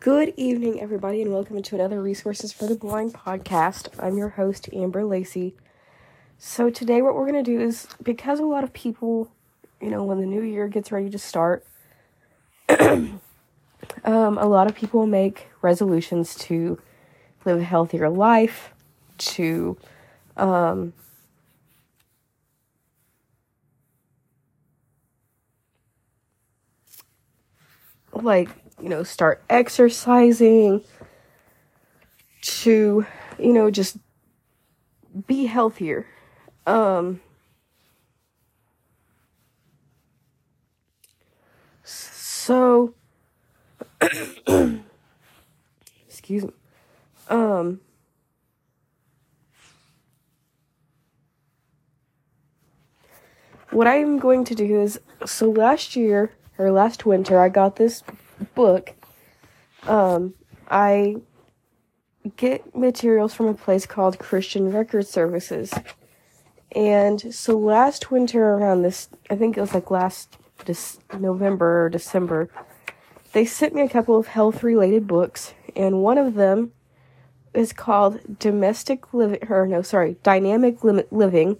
Good evening, everybody, and welcome to another Resources for the Blind podcast. I'm your host, Amber Lacey. So, today, what we're going to do is because a lot of people, you know, when the new year gets ready to start, um, a lot of people make resolutions to live a healthier life, to um, like you know, start exercising, to, you know, just be healthier. Um, so, excuse me. Um, what I'm going to do is so last year or last winter I got this book, um, I get materials from a place called Christian Record Services. And so last winter around this, I think it was like last this November or December, they sent me a couple of health related books, and one of them is called Domestic Living, or no, sorry, Dynamic Living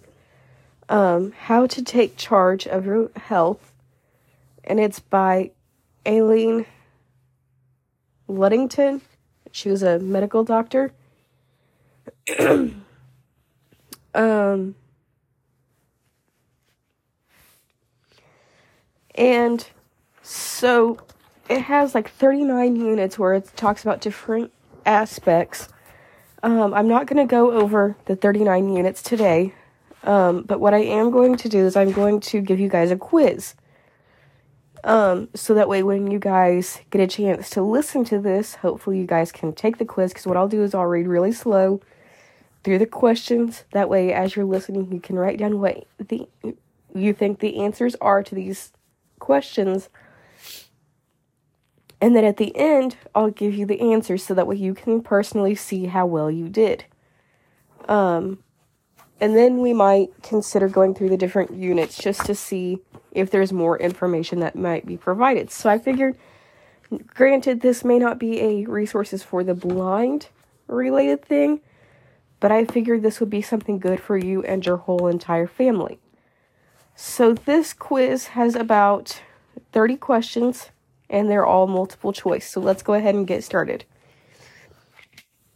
um, How to Take Charge of Your Health. And it's by Aileen Ludington. She was a medical doctor. um, and so it has like 39 units where it talks about different aspects. Um, I'm not going to go over the 39 units today, um, but what I am going to do is I'm going to give you guys a quiz. Um, so that way, when you guys get a chance to listen to this, hopefully you guys can take the quiz. Because what I'll do is I'll read really slow through the questions. That way, as you're listening, you can write down what the you think the answers are to these questions. And then at the end, I'll give you the answers so that way you can personally see how well you did. Um, and then we might consider going through the different units just to see if there's more information that might be provided. So I figured, granted, this may not be a resources for the blind related thing, but I figured this would be something good for you and your whole entire family. So this quiz has about 30 questions and they're all multiple choice. So let's go ahead and get started.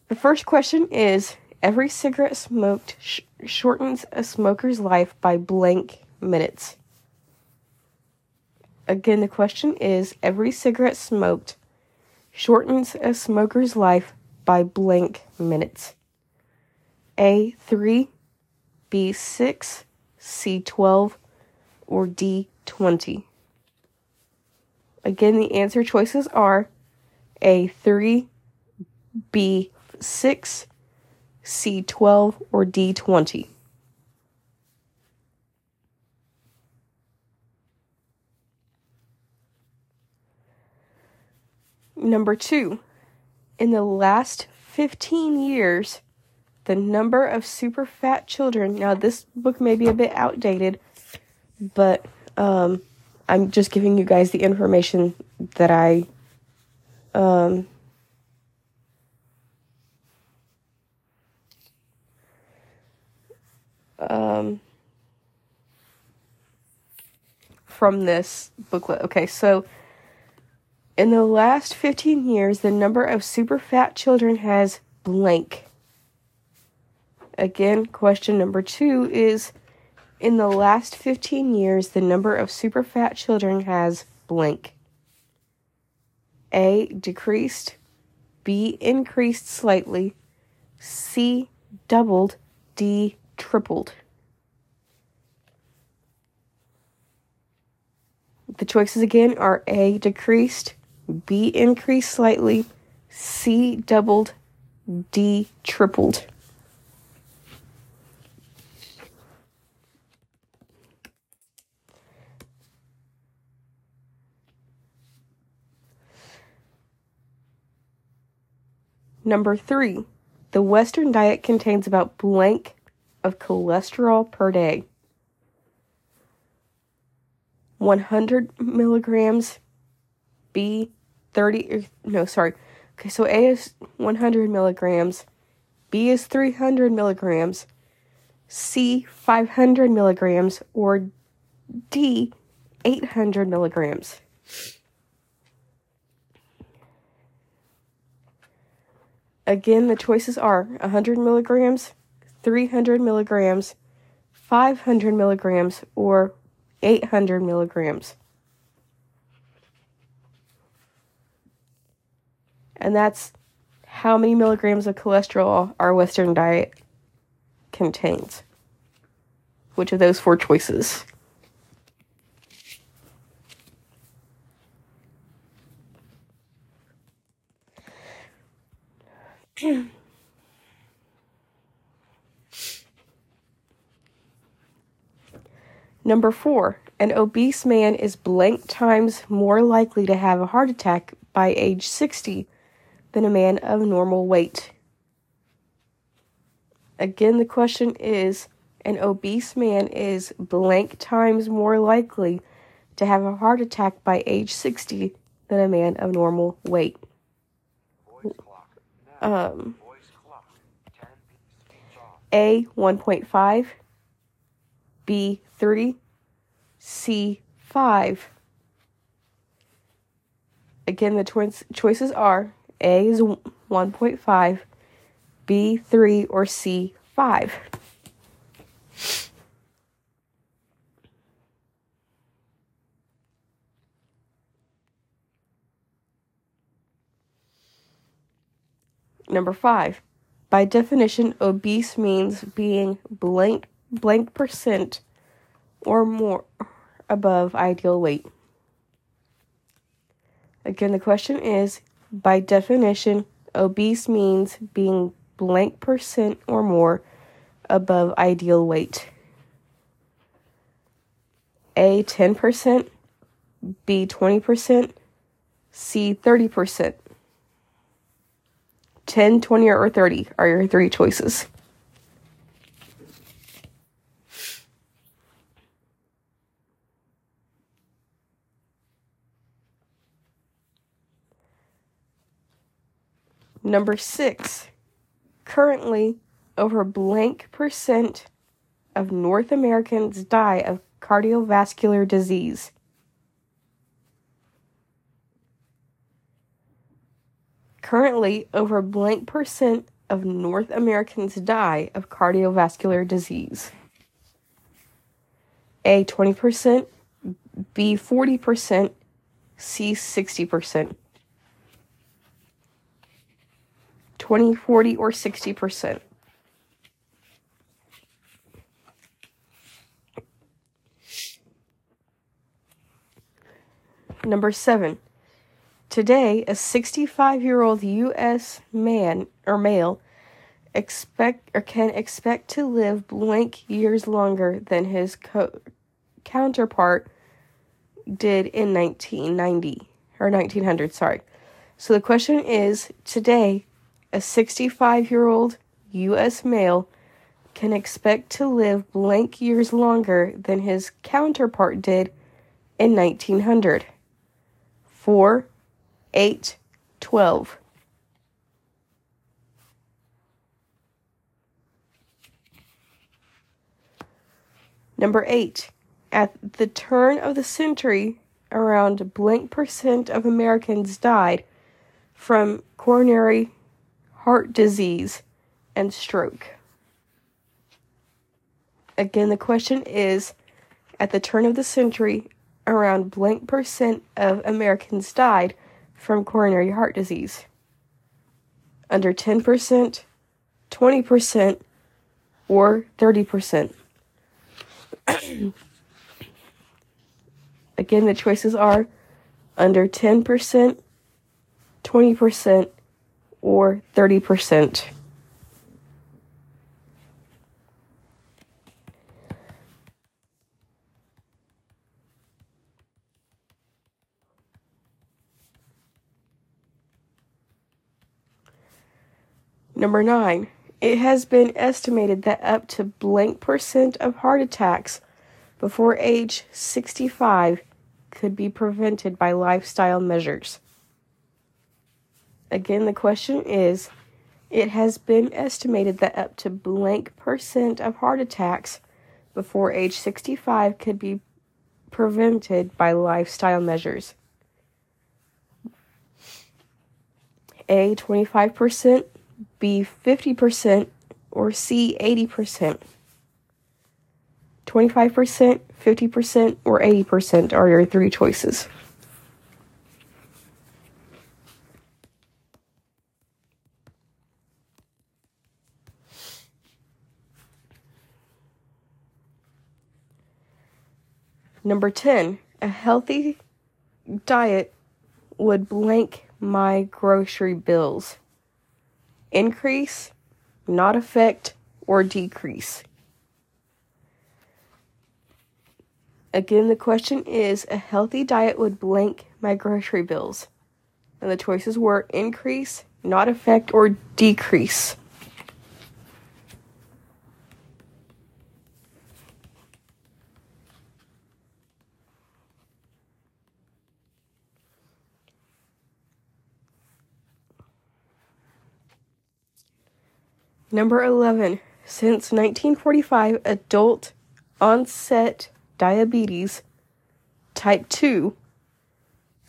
The first question is Every cigarette smoked sh- shortens a smoker's life by blank minutes. Again, the question is every cigarette smoked shortens a smoker's life by blank minutes. A 3, B 6, C 12, or D 20. Again, the answer choices are A 3, B 6, C12, or D20. Number two, in the last 15 years, the number of super fat children. Now, this book may be a bit outdated, but um, I'm just giving you guys the information that I um, um, from this booklet. Okay, so in the last 15 years, the number of super fat children has blank. Again, question number two is in the last 15 years, the number of super fat children has blank. A decreased, B increased slightly, C doubled, D tripled. The choices again are A decreased, B increased slightly, C doubled, D tripled. Number three, the Western diet contains about blank of cholesterol per day. 100 milligrams, B 30, er, no, sorry. Okay, so A is 100 milligrams, B is 300 milligrams, C 500 milligrams, or D 800 milligrams. Again, the choices are 100 milligrams, 300 milligrams, 500 milligrams, or 800 milligrams. And that's how many milligrams of cholesterol our Western diet contains. Which of those four choices? Number four, an obese man is blank times more likely to have a heart attack by age 60 than a man of normal weight. Again, the question is an obese man is blank times more likely to have a heart attack by age 60 than a man of normal weight. Um, A 1.5, B 3, C 5. Again, the twins choices are A is 1.5, B 3, or C 5. Number five, by definition, obese means being blank blank percent or more above ideal weight. Again, the question is by definition, obese means being blank percent or more above ideal weight. A 10%, B 20%, C 30%. 10, 20, or 30 are your three choices. Number six, currently over blank percent of North Americans die of cardiovascular disease. Currently, over blank percent of North Americans die of cardiovascular disease. A 20%, B 40%, C 60%. 20, 40, or 60%. Number seven, Today, a 65 year old U.S. man or male expect or can expect to live blank years longer than his co- counterpart did in 1990 or 1900. Sorry. So the question is today, a 65 year old U.S. male can expect to live blank years longer than his counterpart did in 1900. Four 8, 12. Number 8. At the turn of the century, around blank percent of Americans died from coronary heart disease and stroke. Again, the question is at the turn of the century, around blank percent of Americans died from coronary heart disease. Under 10%, 20%, or 30%. Again, the choices are under 10%, 20%, or 30%. Number nine, it has been estimated that up to blank percent of heart attacks before age 65 could be prevented by lifestyle measures. Again, the question is it has been estimated that up to blank percent of heart attacks before age 65 could be prevented by lifestyle measures. A 25%, B 50%, or C 80%. 25%, 50%, or 80% are your three choices. Number 10, a healthy diet would blank my grocery bills. Increase, not affect, or decrease. Again, the question is a healthy diet would blank my grocery bills. And the choices were increase, not affect, or decrease. Number 11. Since 1945, adult onset diabetes type 2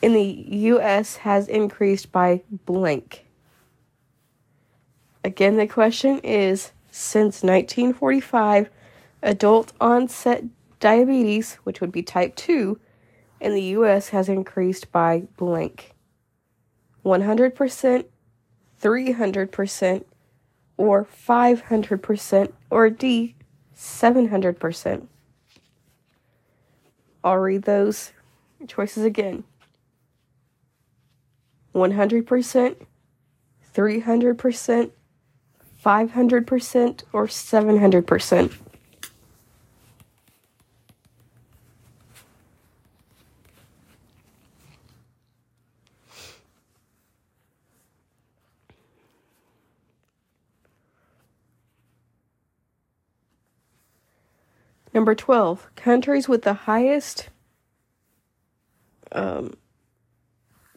in the US has increased by blank. Again, the question is since 1945, adult onset diabetes, which would be type 2, in the US has increased by blank. 100%, 300%, or 500%, or D, 700%. I'll read those choices again 100%, 300%, 500%, or 700%. Number 12, countries with the highest um,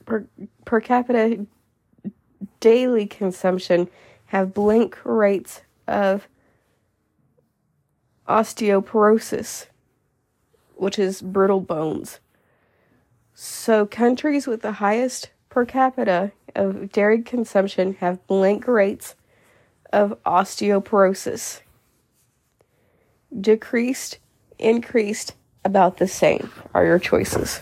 per, per capita daily consumption have blank rates of osteoporosis, which is brittle bones. So, countries with the highest per capita of dairy consumption have blank rates of osteoporosis decreased, increased, about the same are your choices.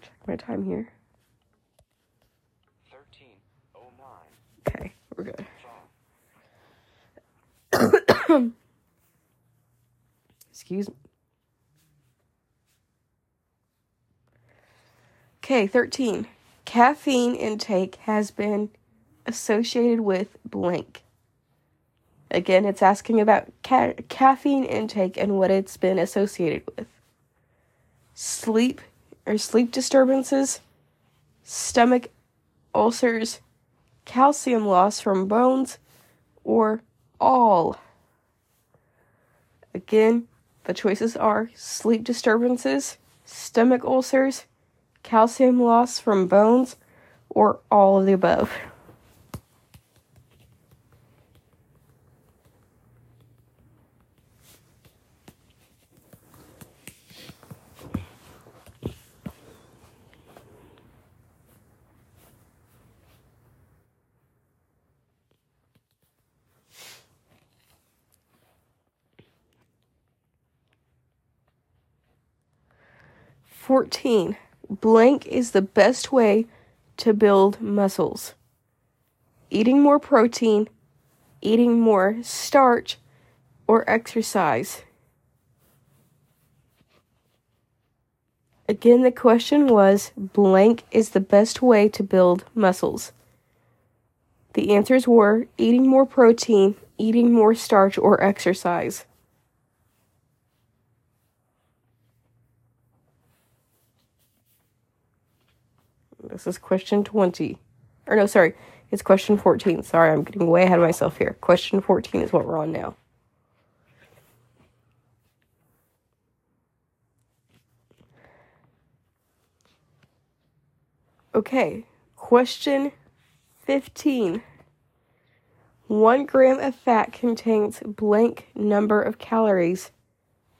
Check my time here. Okay, we're good. Excuse me. Okay, 13 caffeine intake has been associated with blank. Again, it's asking about ca- caffeine intake and what it's been associated with. Sleep or sleep disturbances, stomach ulcers, calcium loss from bones, or all. Again, the choices are sleep disturbances, stomach ulcers, calcium loss from bones, or all of the above. Fourteen blank is the best way to build muscles. Eating more protein, eating more starch, or exercise. Again, the question was blank is the best way to build muscles. The answers were eating more protein, eating more starch, or exercise. This is question 20. Or no, sorry. It's question 14. Sorry, I'm getting way ahead of myself here. Question 14 is what we're on now. Okay, question 15. One gram of fat contains blank number of calories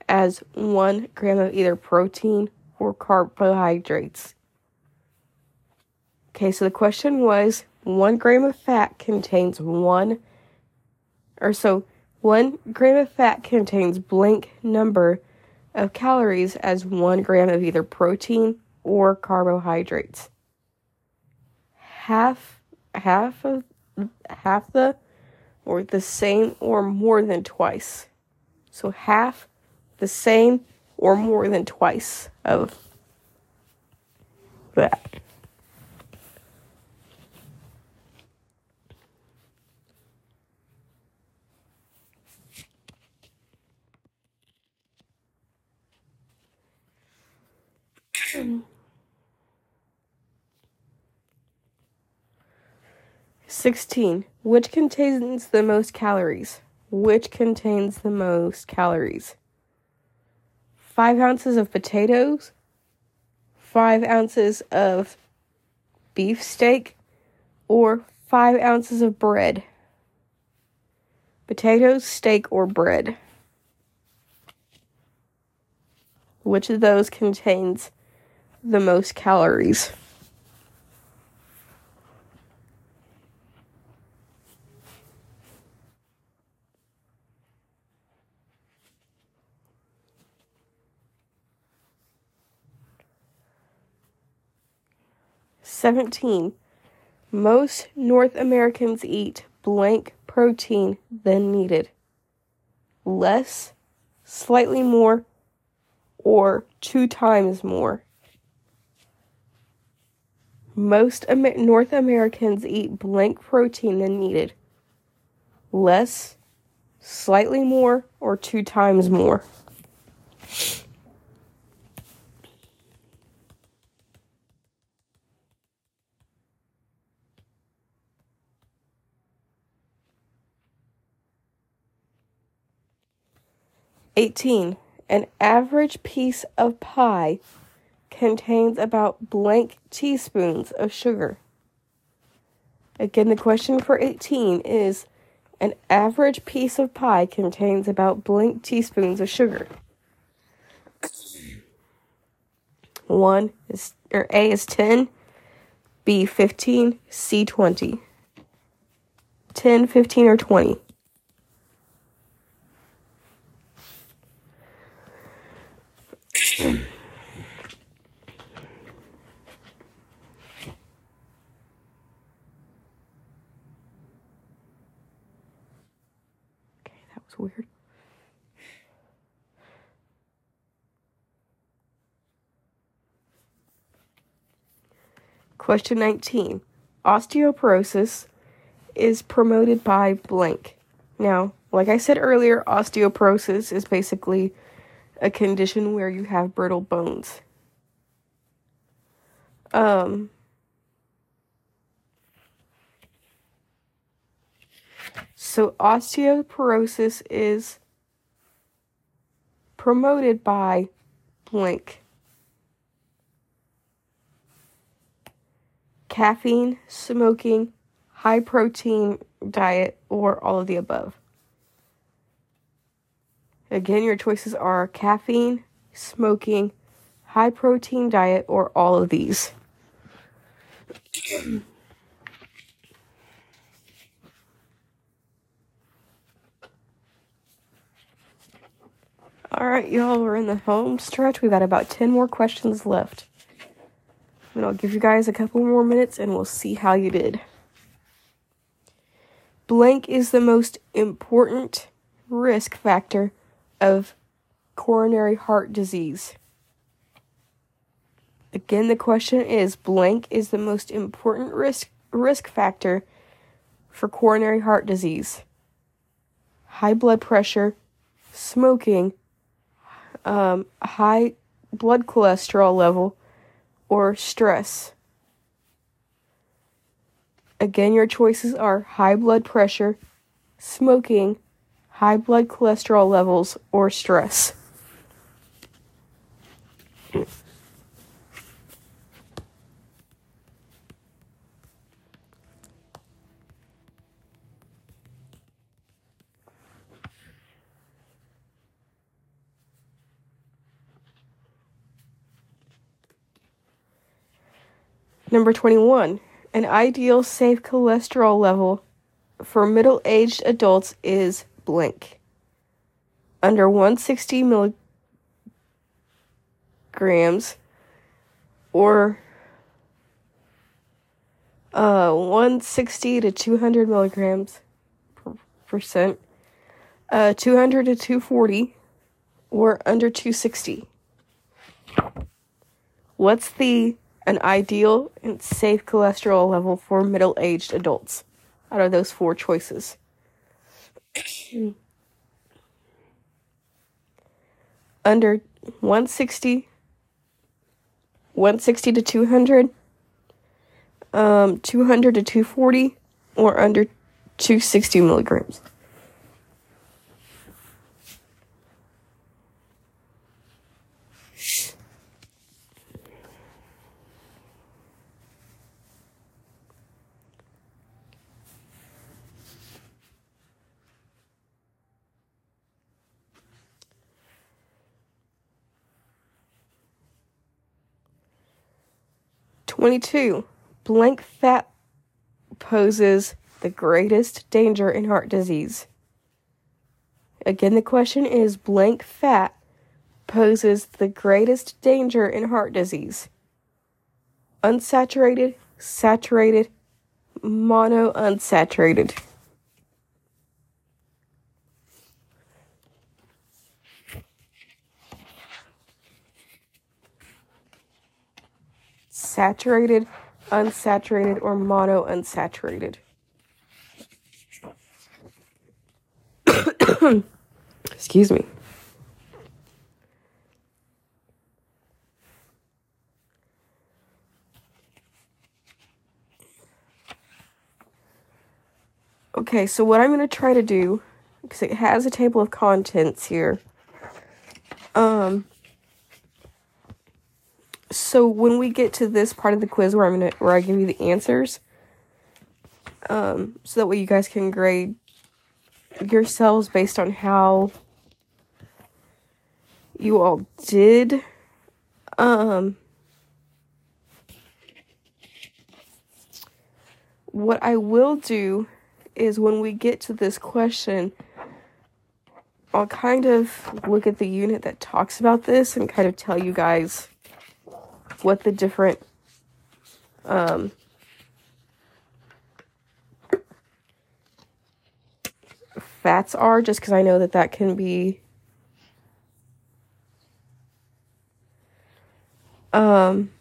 as one gram of either protein or carbohydrates. Okay, so the question was one gram of fat contains one, or so one gram of fat contains blank number of calories as one gram of either protein or carbohydrates. Half, half of, half the, or the same or more than twice. So half, the same or more than twice of that. Sixteen. Which contains the most calories? Which contains the most calories? Five ounces of potatoes, five ounces of beef steak, or five ounces of bread. Potatoes, steak, or bread. Which of those contains the most calories? Seventeen. Most North Americans eat blank protein than needed. Less, slightly more, or two times more. Most Amer- North Americans eat blank protein than needed. Less, slightly more, or two times more. Eighteen. An average piece of pie contains about blank teaspoons of sugar. Again, the question for 18 is an average piece of pie contains about blank teaspoons of sugar. One is or A is 10, B 15, C 20. 10, 15, or 20. Okay, that was weird. Question 19. Osteoporosis is promoted by blank. Now, like I said earlier, osteoporosis is basically a condition where you have brittle bones. Um, so osteoporosis is promoted by blank. Caffeine, smoking, high protein diet, or all of the above. Again, your choices are caffeine, smoking, high protein diet, or all of these. All right, y'all, we're in the home stretch. We've got about 10 more questions left. And I'll give you guys a couple more minutes and we'll see how you did. Blank is the most important risk factor of coronary heart disease. Again, the question is blank is the most important risk risk factor for coronary heart disease. High blood pressure, smoking, um, high blood cholesterol level, or stress. Again, your choices are high blood pressure, smoking, high blood cholesterol levels, or stress. Number 21. An ideal safe cholesterol level for middle aged adults is blank. Under 160 milligrams or uh, 160 to 200 milligrams per percent, uh, 200 to 240, or under 260. What's the an ideal and safe cholesterol level for middle-aged adults out of those four choices? under 160 160 to 200 um, 200 to 240 or under 260 milligrams. Twenty-two blank fat poses the greatest danger in heart disease. Again, the question is blank fat poses the greatest danger in heart disease. Unsaturated, saturated, mono Saturated, unsaturated, or mono unsaturated. Excuse me. Okay, so what I'm going to try to do, because it has a table of contents here. Um, so when we get to this part of the quiz where I'm gonna where I give you the answers, um, so that way you guys can grade yourselves based on how you all did. Um, what I will do is when we get to this question, I'll kind of look at the unit that talks about this and kind of tell you guys what the different um, fats are, just because I know that that can be um,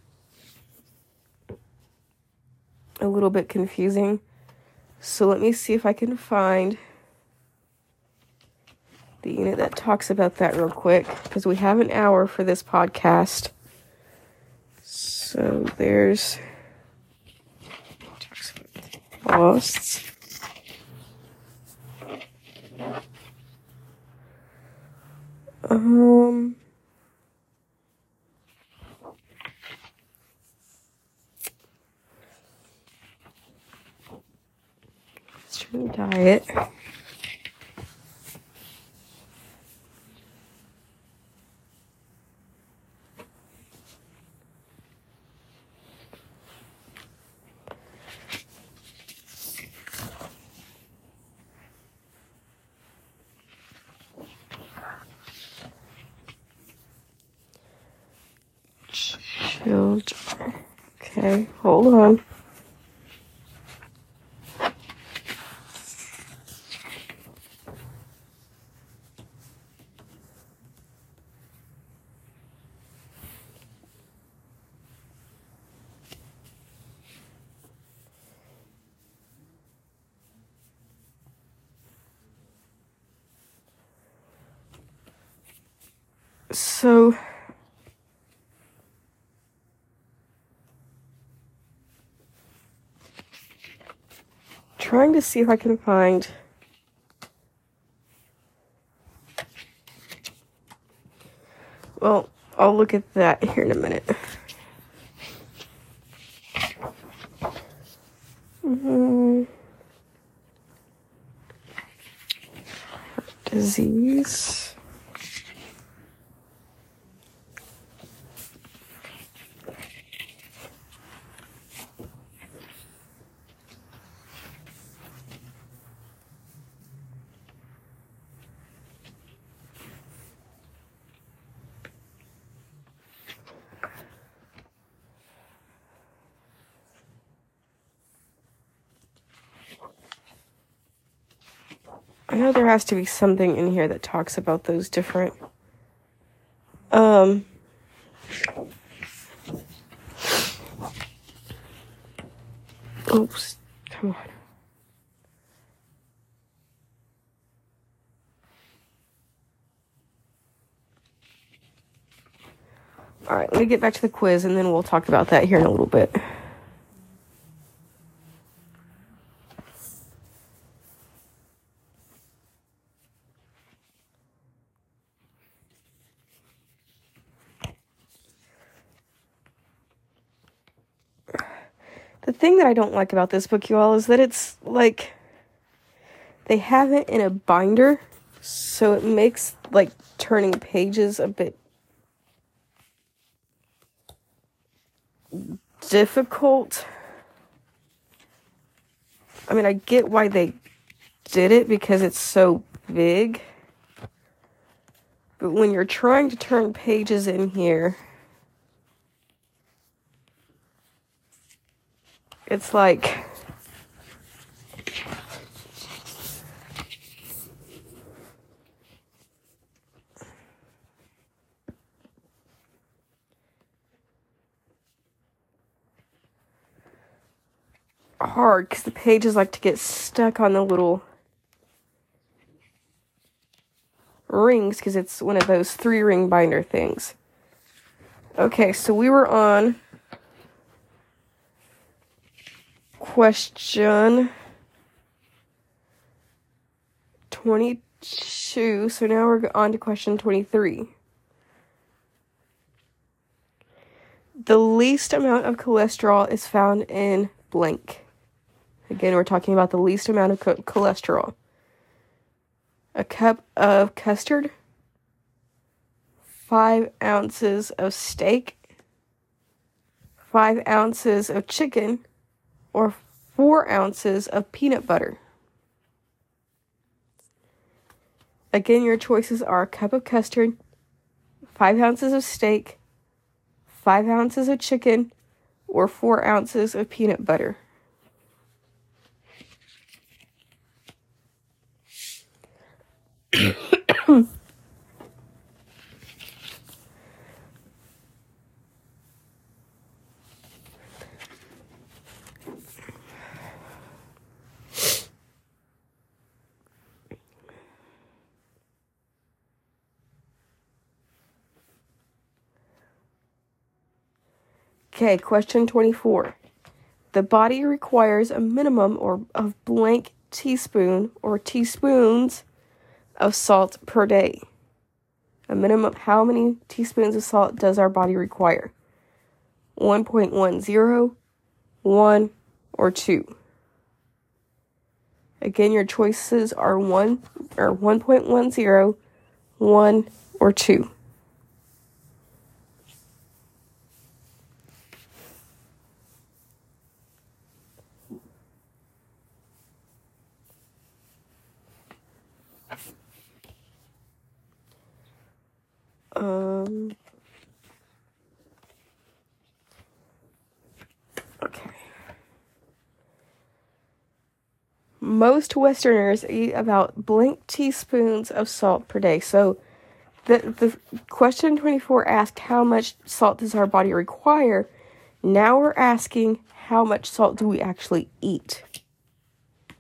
a little bit confusing. So let me see if I can find the unit that talks about that real quick because we have an hour for this podcast. So there's costs. Um. Let's try diet. Okay, hold on. So trying to see if I can find Well, I'll look at that here in a minute. Mm-hmm. Disease. know there has to be something in here that talks about those different. Um. Oops. Come on. All right, let me get back to the quiz and then we'll talk about that here in a little bit. The thing that I don't like about this book, you all, is that it's like they have it in a binder, so it makes like turning pages a bit difficult. I mean, I get why they did it because it's so big. But when you're trying to turn pages in here, it's like hard because the pages like to get stuck on the little rings because it's one of those three ring binder things. Okay, so we were on question 22. So now we're on to question 23. The least amount of cholesterol is found in blank. Again, we're talking about the least amount of co- cholesterol. A cup of custard, five ounces of steak, five ounces of chicken, or four ounces of peanut butter. Again, your choices are a cup of custard, five ounces of steak, five ounces of chicken, or four ounces of peanut butter. Okay, question 24. The body requires a minimum or of blank teaspoon or teaspoons of salt per day. A minimum of how many teaspoons of salt does our body require? 1.10, 1 or 2. Again, your choices are 1 or 1.10, 1 or 2. Um. Okay. Most Westerners eat about blank teaspoons of salt per day. So, the the question twenty four asked how much salt does our body require. Now we're asking how much salt do we actually eat.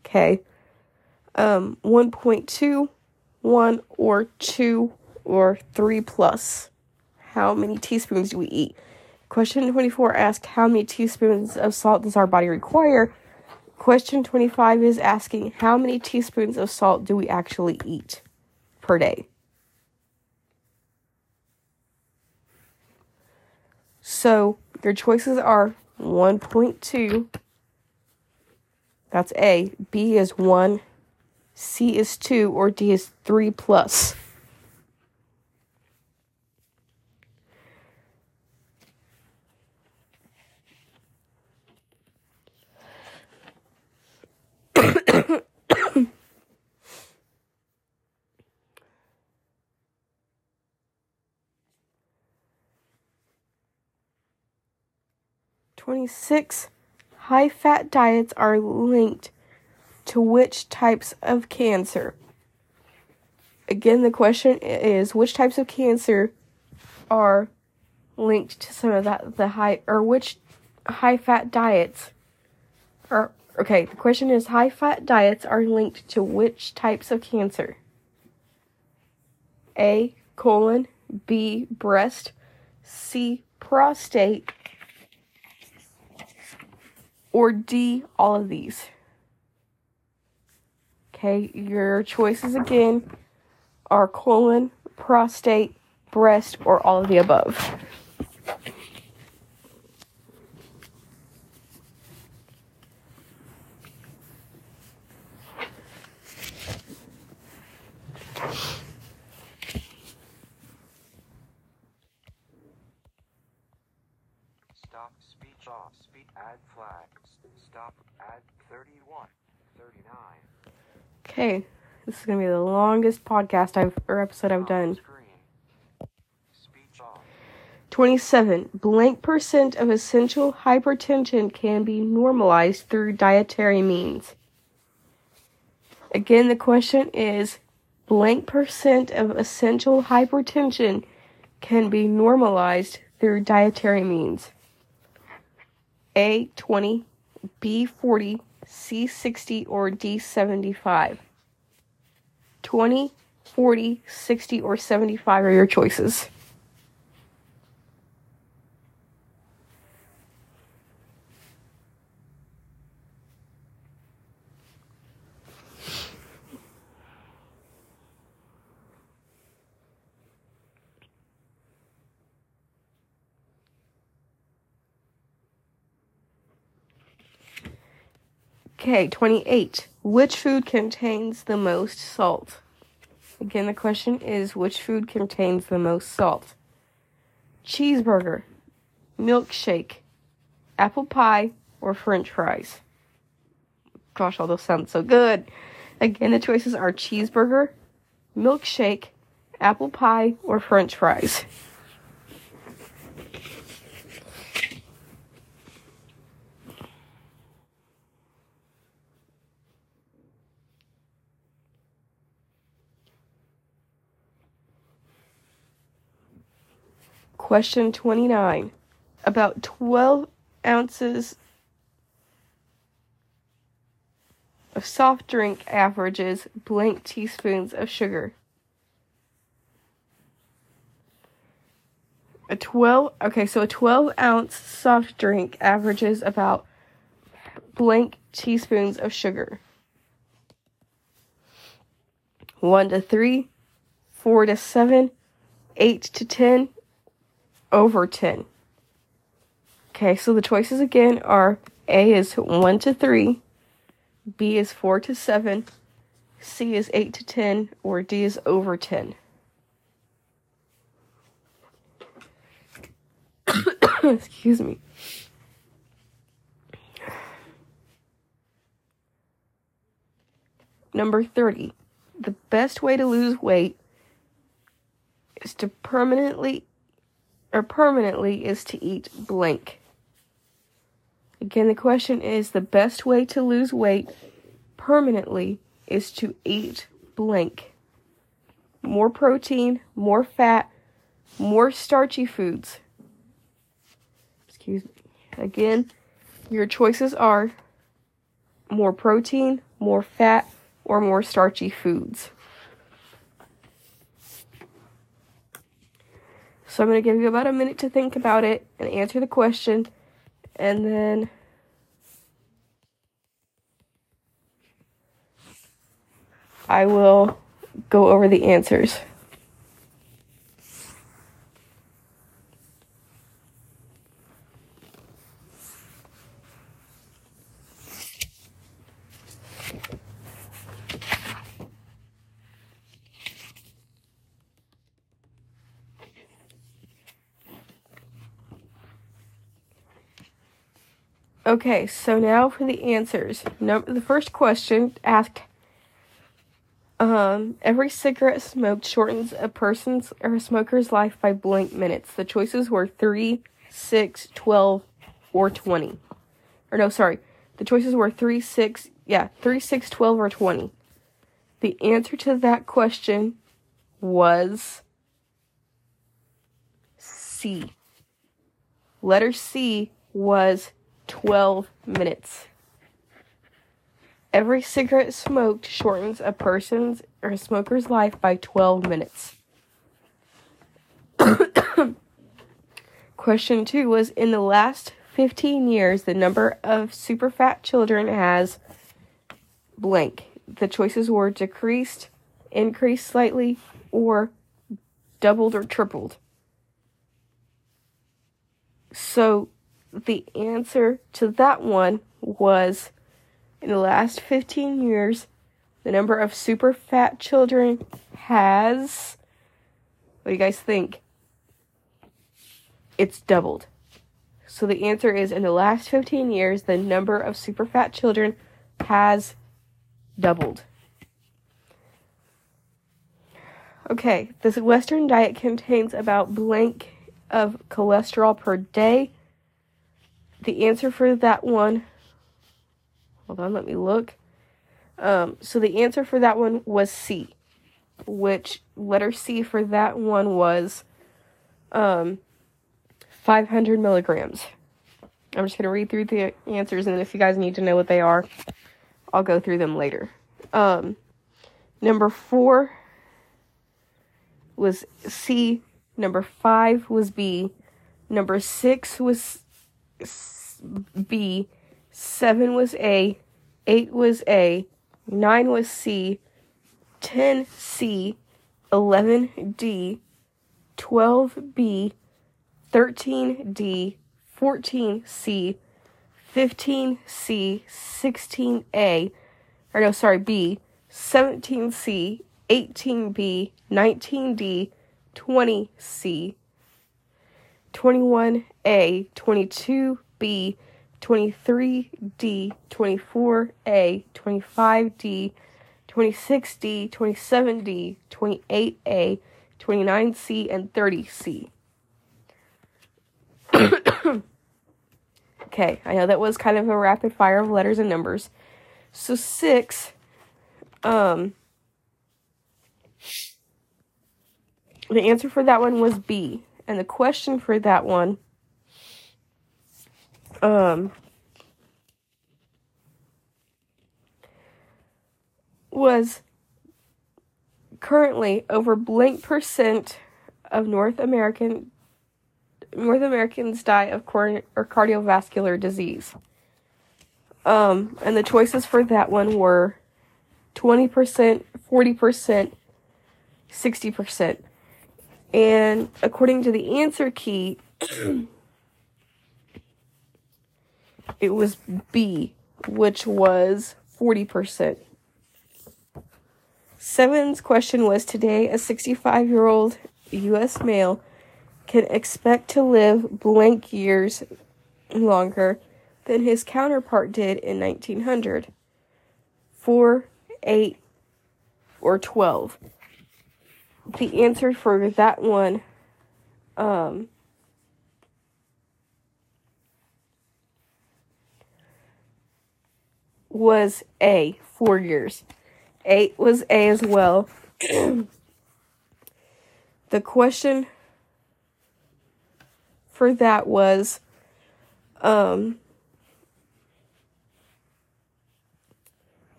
Okay. Um, 1.2, 1 or 2 or 3 plus. How many teaspoons do we eat? Question 24 asks how many teaspoons of salt does our body require? Question 25 is asking how many teaspoons of salt do we actually eat per day? So your choices are 1.2. That's A. B is 1. C is 2. Or D is 3 plus. Twenty-six high fat diets are linked to which types of cancer? Again, the question is which types of cancer are linked to some of that the high or which high fat diets are okay, the question is high fat diets are linked to which types of cancer? A colon, B breast, C prostate, or D all of these. Okay, your choices again are colon, prostate, breast, or all of the above. Stop speech off. Speed add flag. Stop add 31. 39. Okay, this is gonna be the longest podcast I've or episode I've done. Speech off. 27. Blank percent of essential hypertension can be normalized through dietary means. Again, the question is blank percent of essential hypertension can be normalized through dietary means. A 20, B 40, C 60, or D 75. 20, 40, 60, or 75 are your choices. Okay, 28. Which food contains the most salt? Again, the question is which food contains the most salt? Cheeseburger, milkshake, apple pie, or french fries? Gosh, all those sound so good. Again, the choices are cheeseburger, milkshake, apple pie, or french fries. Question 29. About 12 ounces of soft drink averages blank teaspoons of sugar. A 12, okay, so a 12 ounce soft drink averages about blank teaspoons of sugar. 1 to 3, 4 to 7, 8 to 10, over 10. Okay, so the choices again are A is 1 to 3, B is 4 to 7, C is 8 to 10, or D is over 10. Excuse me. Number 30. The best way to lose weight is to permanently or permanently is to eat blank. Again, the question is the best way to lose weight permanently is to eat blank. More protein, more fat, more starchy foods. Excuse me. Again, your choices are more protein, more fat, or more starchy foods. So I'm going to give you about a minute to think about it and answer the question, and then I will go over the answers. Okay, so now for the answers. Number the first question asked um every cigarette smoked shortens a person's or a smoker's life by blank minutes. The choices were 3, 6, 12, or 20. Or no, sorry. The choices were 3, 6, yeah, 3, 6, 12, or 20. The answer to that question was C. Letter C was 12 minutes. Every cigarette smoked shortens a person's or a smoker's life by 12 minutes. Question two was In the last 15 years, the number of super fat children has blank. The choices were decreased, increased slightly, or doubled or tripled. So the answer to that one was in the last 15 years, the number of super fat children has. What do you guys think? It's doubled. So the answer is in the last 15 years, the number of super fat children has doubled. Okay, this Western diet contains about blank of cholesterol per day. The answer for that one, hold on, let me look. Um, so the answer for that one was C, which letter C for that one was um, 500 milligrams. I'm just going to read through the answers, and if you guys need to know what they are, I'll go through them later. Um, number four was C. Number five was B. Number six was B. Seven was A. Eight was A. Nine was C. Ten C. Eleven D. Twelve B. Thirteen D. Fourteen C. 15C, 16A, or no, sorry, B, 17C, 18B, 19D, 20C, 21A, 22B, 23D, 24A, 25D, 26D, 27D, 28A, 29C, and 30C. okay, I know that was kind of a rapid fire of letters and numbers. So six, um, the answer for that one was B, and the question for that one, um, was currently over blank percent of North American North Americans die of cor- or cardiovascular disease. Um, and the choices for that one were 20%, 40%, 60%. And according to the answer key, it was B, which was 40%. Seven's question was Today, a 65 year old U.S. male can expect to live blank years longer than his counterpart did in 1900. 4, 8, or 12. The answer for that one um, was A, 4 years. 8 was A as well. the question for that was um,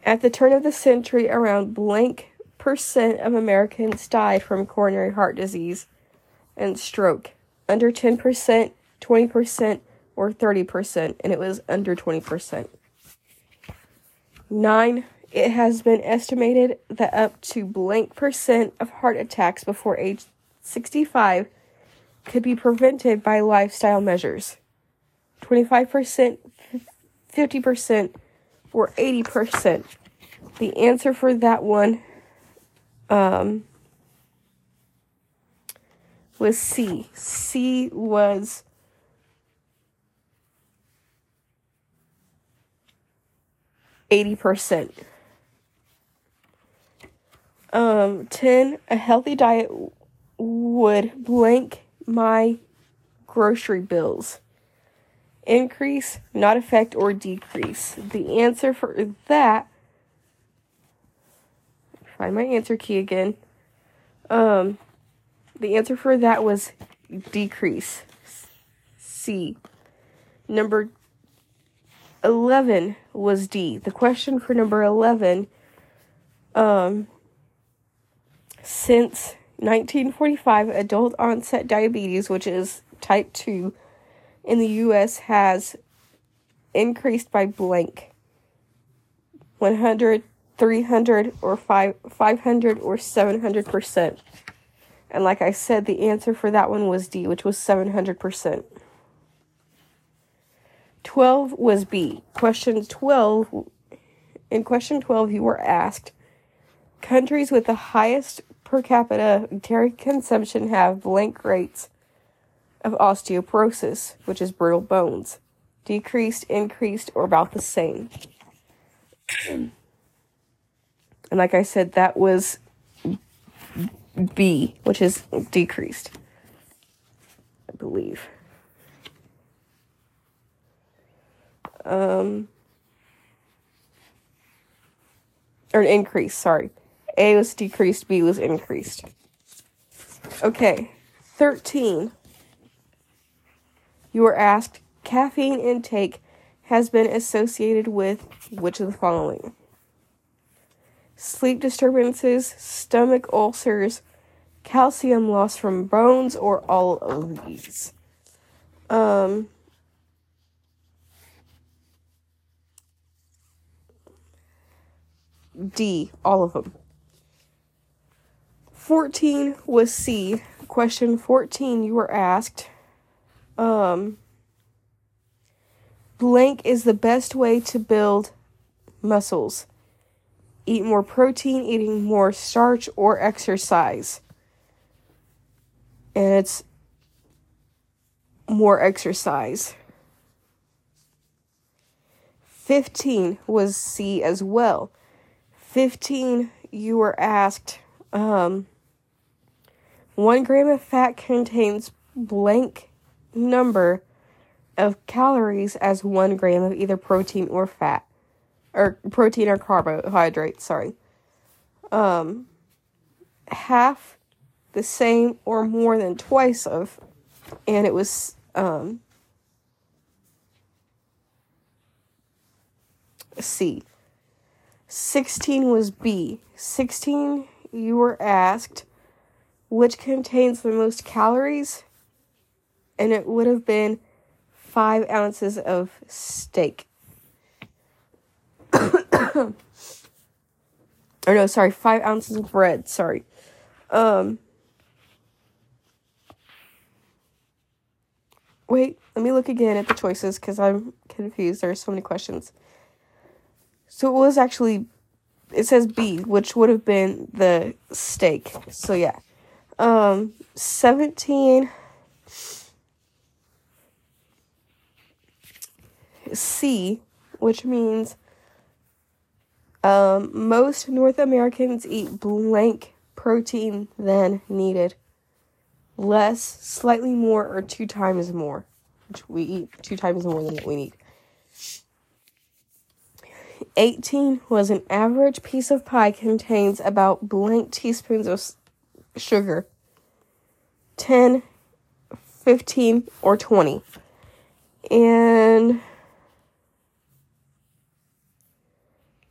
at the turn of the century, around blank percent of Americans died from coronary heart disease and stroke. Under 10%, 20%, or 30%, and it was under 20%. Nine, it has been estimated that up to blank percent of heart attacks before age 65 could be prevented by lifestyle measures. 25%, 50%, or 80%. The answer for that one um, was C. C was eighty percent. Um, ten. A healthy diet would blank my grocery bills. Increase, not affect, or decrease. The answer for that, find my answer key again. Um, the answer for that was decrease. C. Number 11 was D. The question for number 11 um since 1945 adult onset diabetes, which is type 2 in the US has increased by blank 100 300 or 5 500 or 700%. And like I said, the answer for that one was D, which was 700%. 12 was B. Question 12 in question 12 you were asked countries with the highest per capita dairy consumption have blank rates of osteoporosis, which is brittle bones, decreased, increased, or about the same. And like I said, that was B, which is decreased, I believe. Um, or an increase, sorry. A was decreased, B was increased. Okay, 13. You were asked caffeine intake has been associated with which of the following? Sleep disturbances, stomach ulcers, calcium loss from bones, or all of these? Um, D, all of them. 14 was C. Question 14, you were asked, um, blank is the best way to build muscles. Eat more protein, eating more starch, or exercise. And it's more exercise. 15 was C as well. 15, you were asked, um, one gram of fat contains blank number of calories as one gram of either protein or fat, or protein or carbohydrate, sorry. Um, half the same or more than twice of, and it was, um, C. 16 was B. 16, you were asked which contains the most calories, and it would have been five ounces of steak. or no, sorry, five ounces of bread. Sorry. Um. Wait, let me look again at the choices because I'm confused. There are so many questions. So it was actually, it says B, which would have been the steak. So yeah. Um, 17. C, which means um, most North Americans eat blank protein than needed. Less, slightly more, or two times more. We eat two times more than what we need. 18 was an average piece of pie contains about blank teaspoons of sugar. 10, 15, or 20. And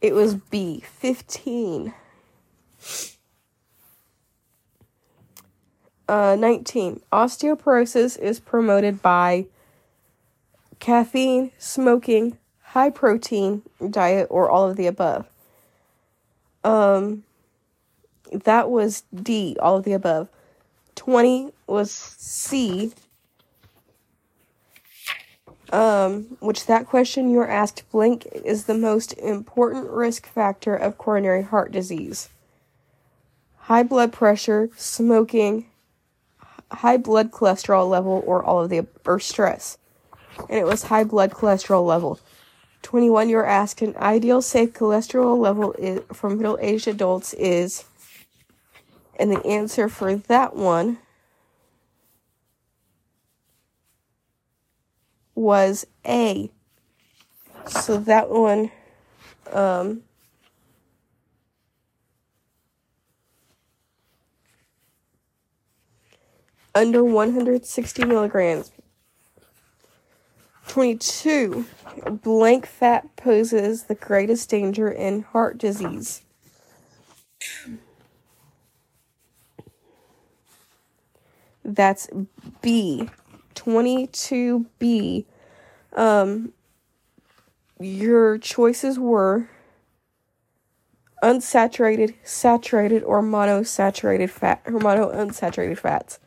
it was B, 15. Uh, 19. Osteoporosis is promoted by caffeine, smoking, high protein diet, or all of the above. Um, that was D, all of the above. 20 was C. Um, which that question you were asked blank is the most important risk factor of coronary heart disease. High blood pressure, smoking, high blood cholesterol level, or all of the or stress. And it was high blood cholesterol level. 21, you're asked an ideal safe cholesterol level is, for middle aged adults is, and the answer for that one was A. So that one, um, under 160 milligrams. 22. Blank fat poses the greatest danger in heart disease. That's B. 22B. Um, your choices were unsaturated, saturated, or monosaturated fat, or monounsaturated fats.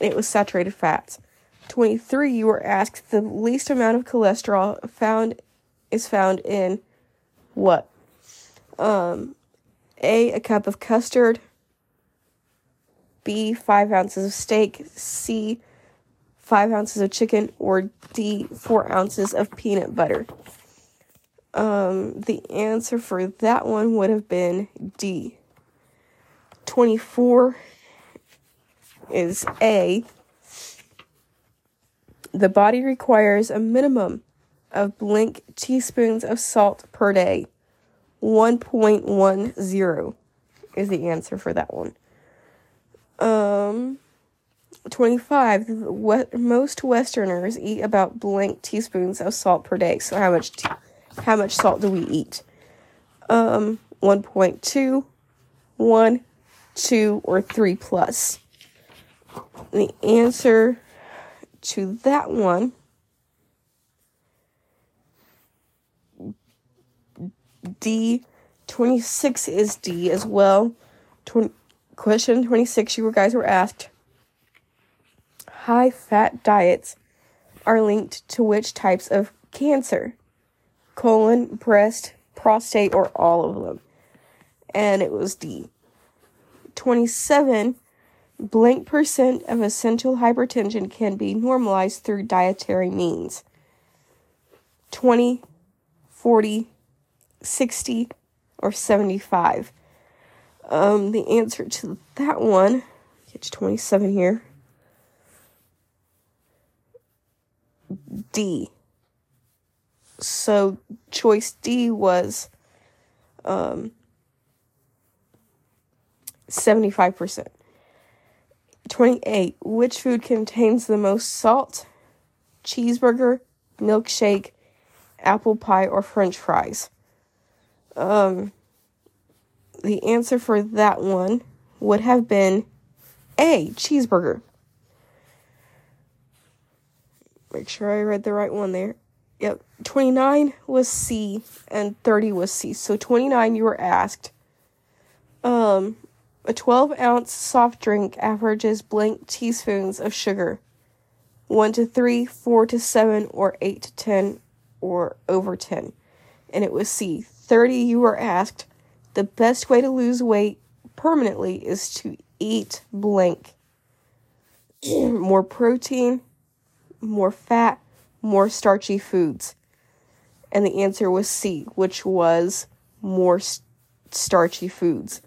It was saturated fats. 23, you were asked the least amount of cholesterol found is found in what? Um, A, a cup of custard. B, five ounces of steak. C, five ounces of chicken. Or D, four ounces of peanut butter. Um, the answer for that one would have been D. 24 is A. The body requires a minimum of blank teaspoons of salt per day. 1.10 is the answer for that one. Um, 25. what Most Westerners eat about blank teaspoons of salt per day. So, how much, how much salt do we eat? Um, 1.2, 1, 2, or 3 plus. The answer to that one D 26 is D as well. 20, question 26 you guys were asked high fat diets are linked to which types of cancer? Colon, breast, prostate, or all of them? And it was D. 27 blank percent of essential hypertension can be normalized through dietary means 20, 40, 60, or 75. Um, the answer to that one, get 27 here. D. So choice D was um 75%. 28. Which food contains the most salt? Cheeseburger, milkshake, apple pie, or french fries? Um, the answer for that one would have been A, cheeseburger. Make sure I read the right one there. Yep. 29 was C and 30 was C. So 29 you were asked. Um a 12 ounce soft drink averages blank teaspoons of sugar. 1 to 3, 4 to 7, or 8 to 10, or over 10. And it was C. 30, you were asked, the best way to lose weight permanently is to eat blank. more protein, more fat, more starchy foods. And the answer was C, which was more st- starchy foods.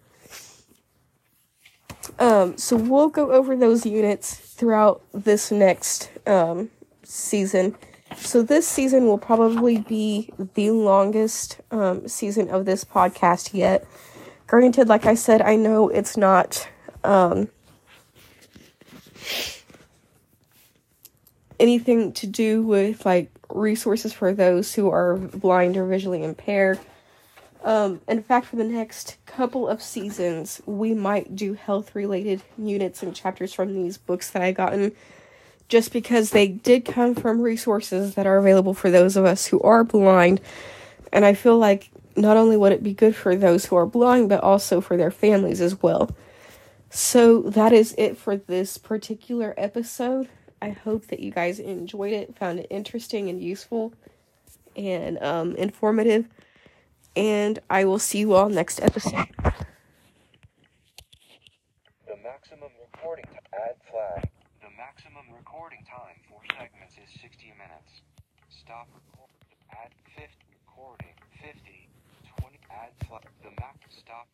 Um, so we'll go over those units throughout this next um, season. So this season will probably be the longest um, season of this podcast yet. Granted, like I said, I know it's not um, anything to do with like resources for those who are blind or visually impaired. Um, in fact, for the next couple of seasons, we might do health related units and chapters from these books that I gotten just because they did come from resources that are available for those of us who are blind. And I feel like not only would it be good for those who are blind, but also for their families as well. So that is it for this particular episode. I hope that you guys enjoyed it, found it interesting and useful and um, informative and I will see you all next episode. The maximum recording t- add flag. The maximum recording time for segments is 60 minutes. Stop record. Add 50 recording 50 20 add flag. The max stop.